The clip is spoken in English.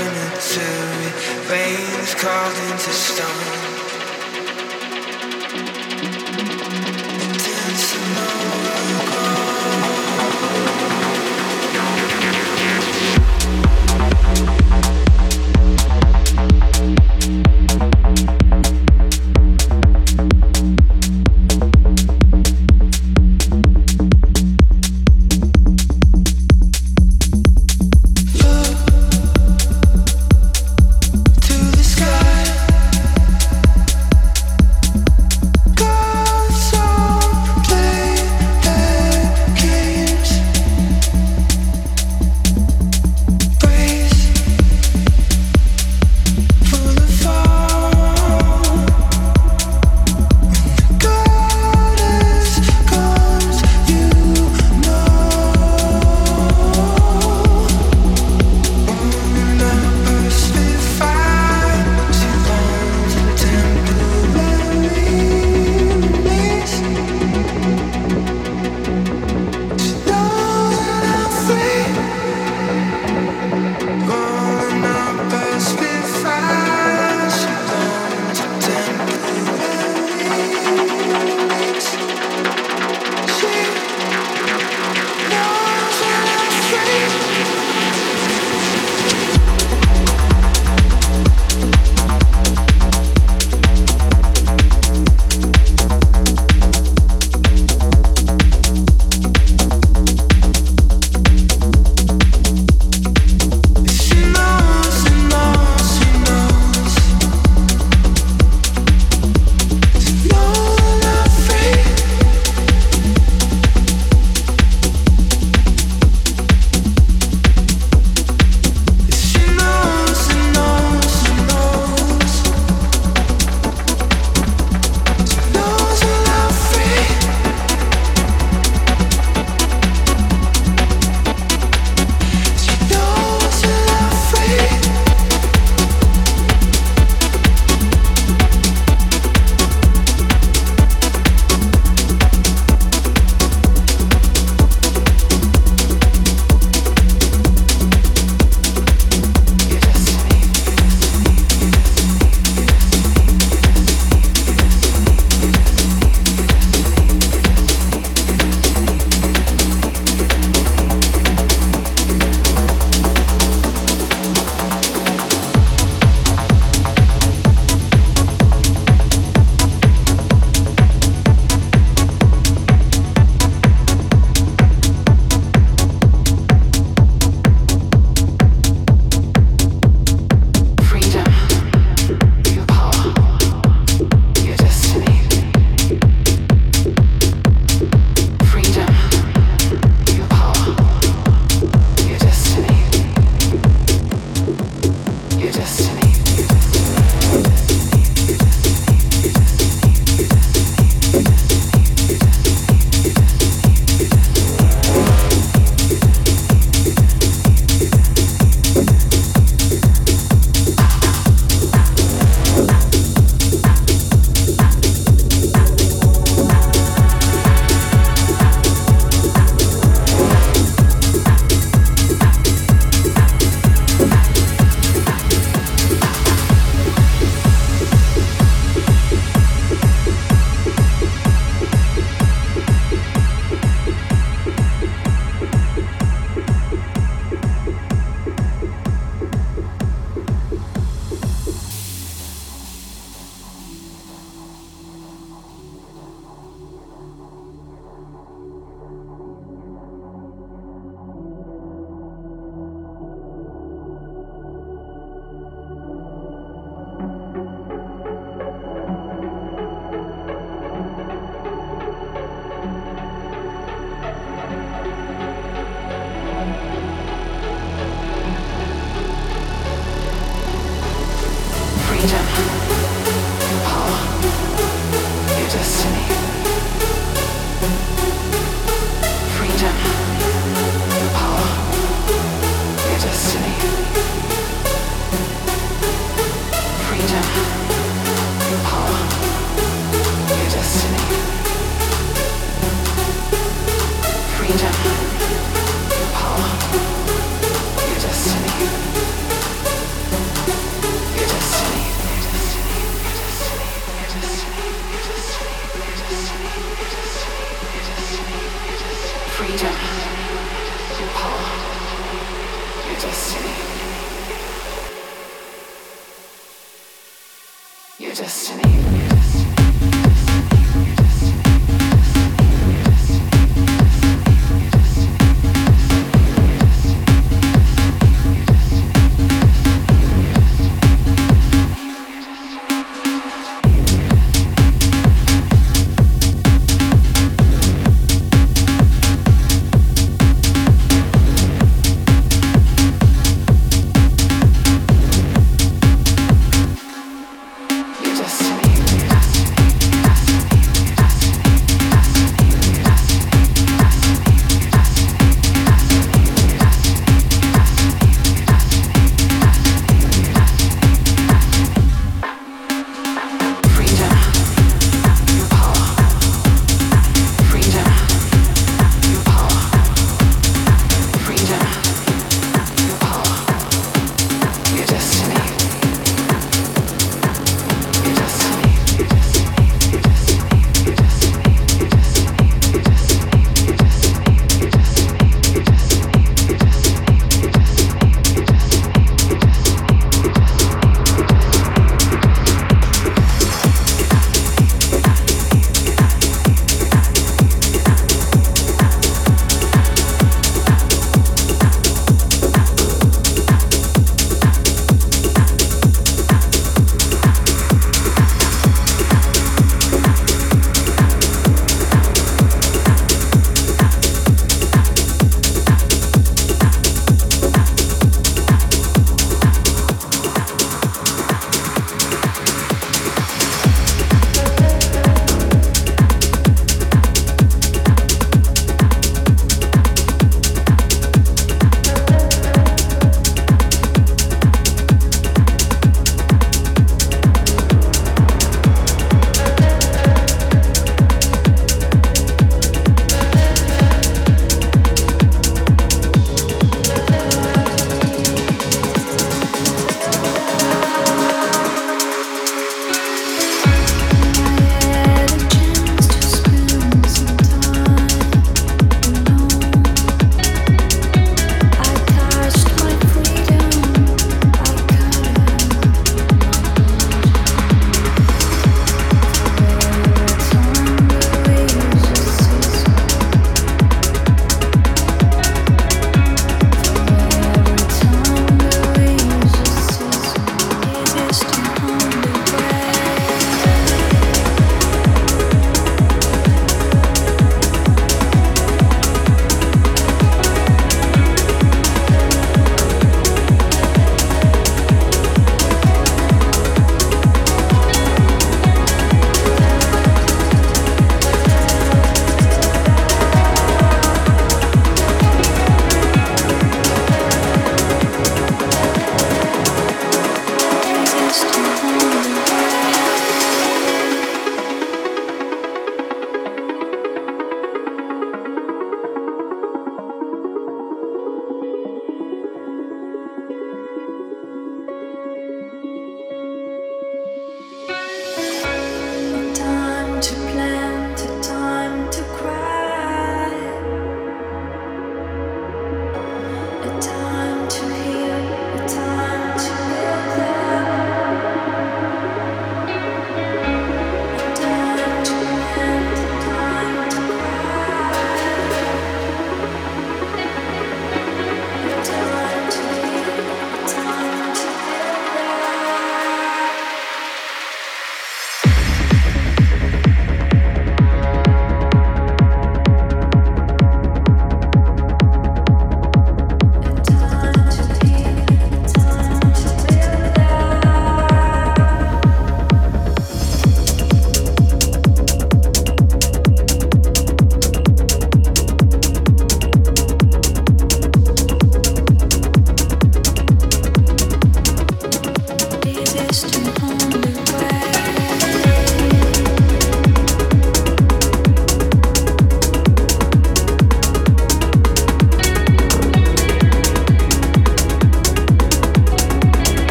turn into carved into stone.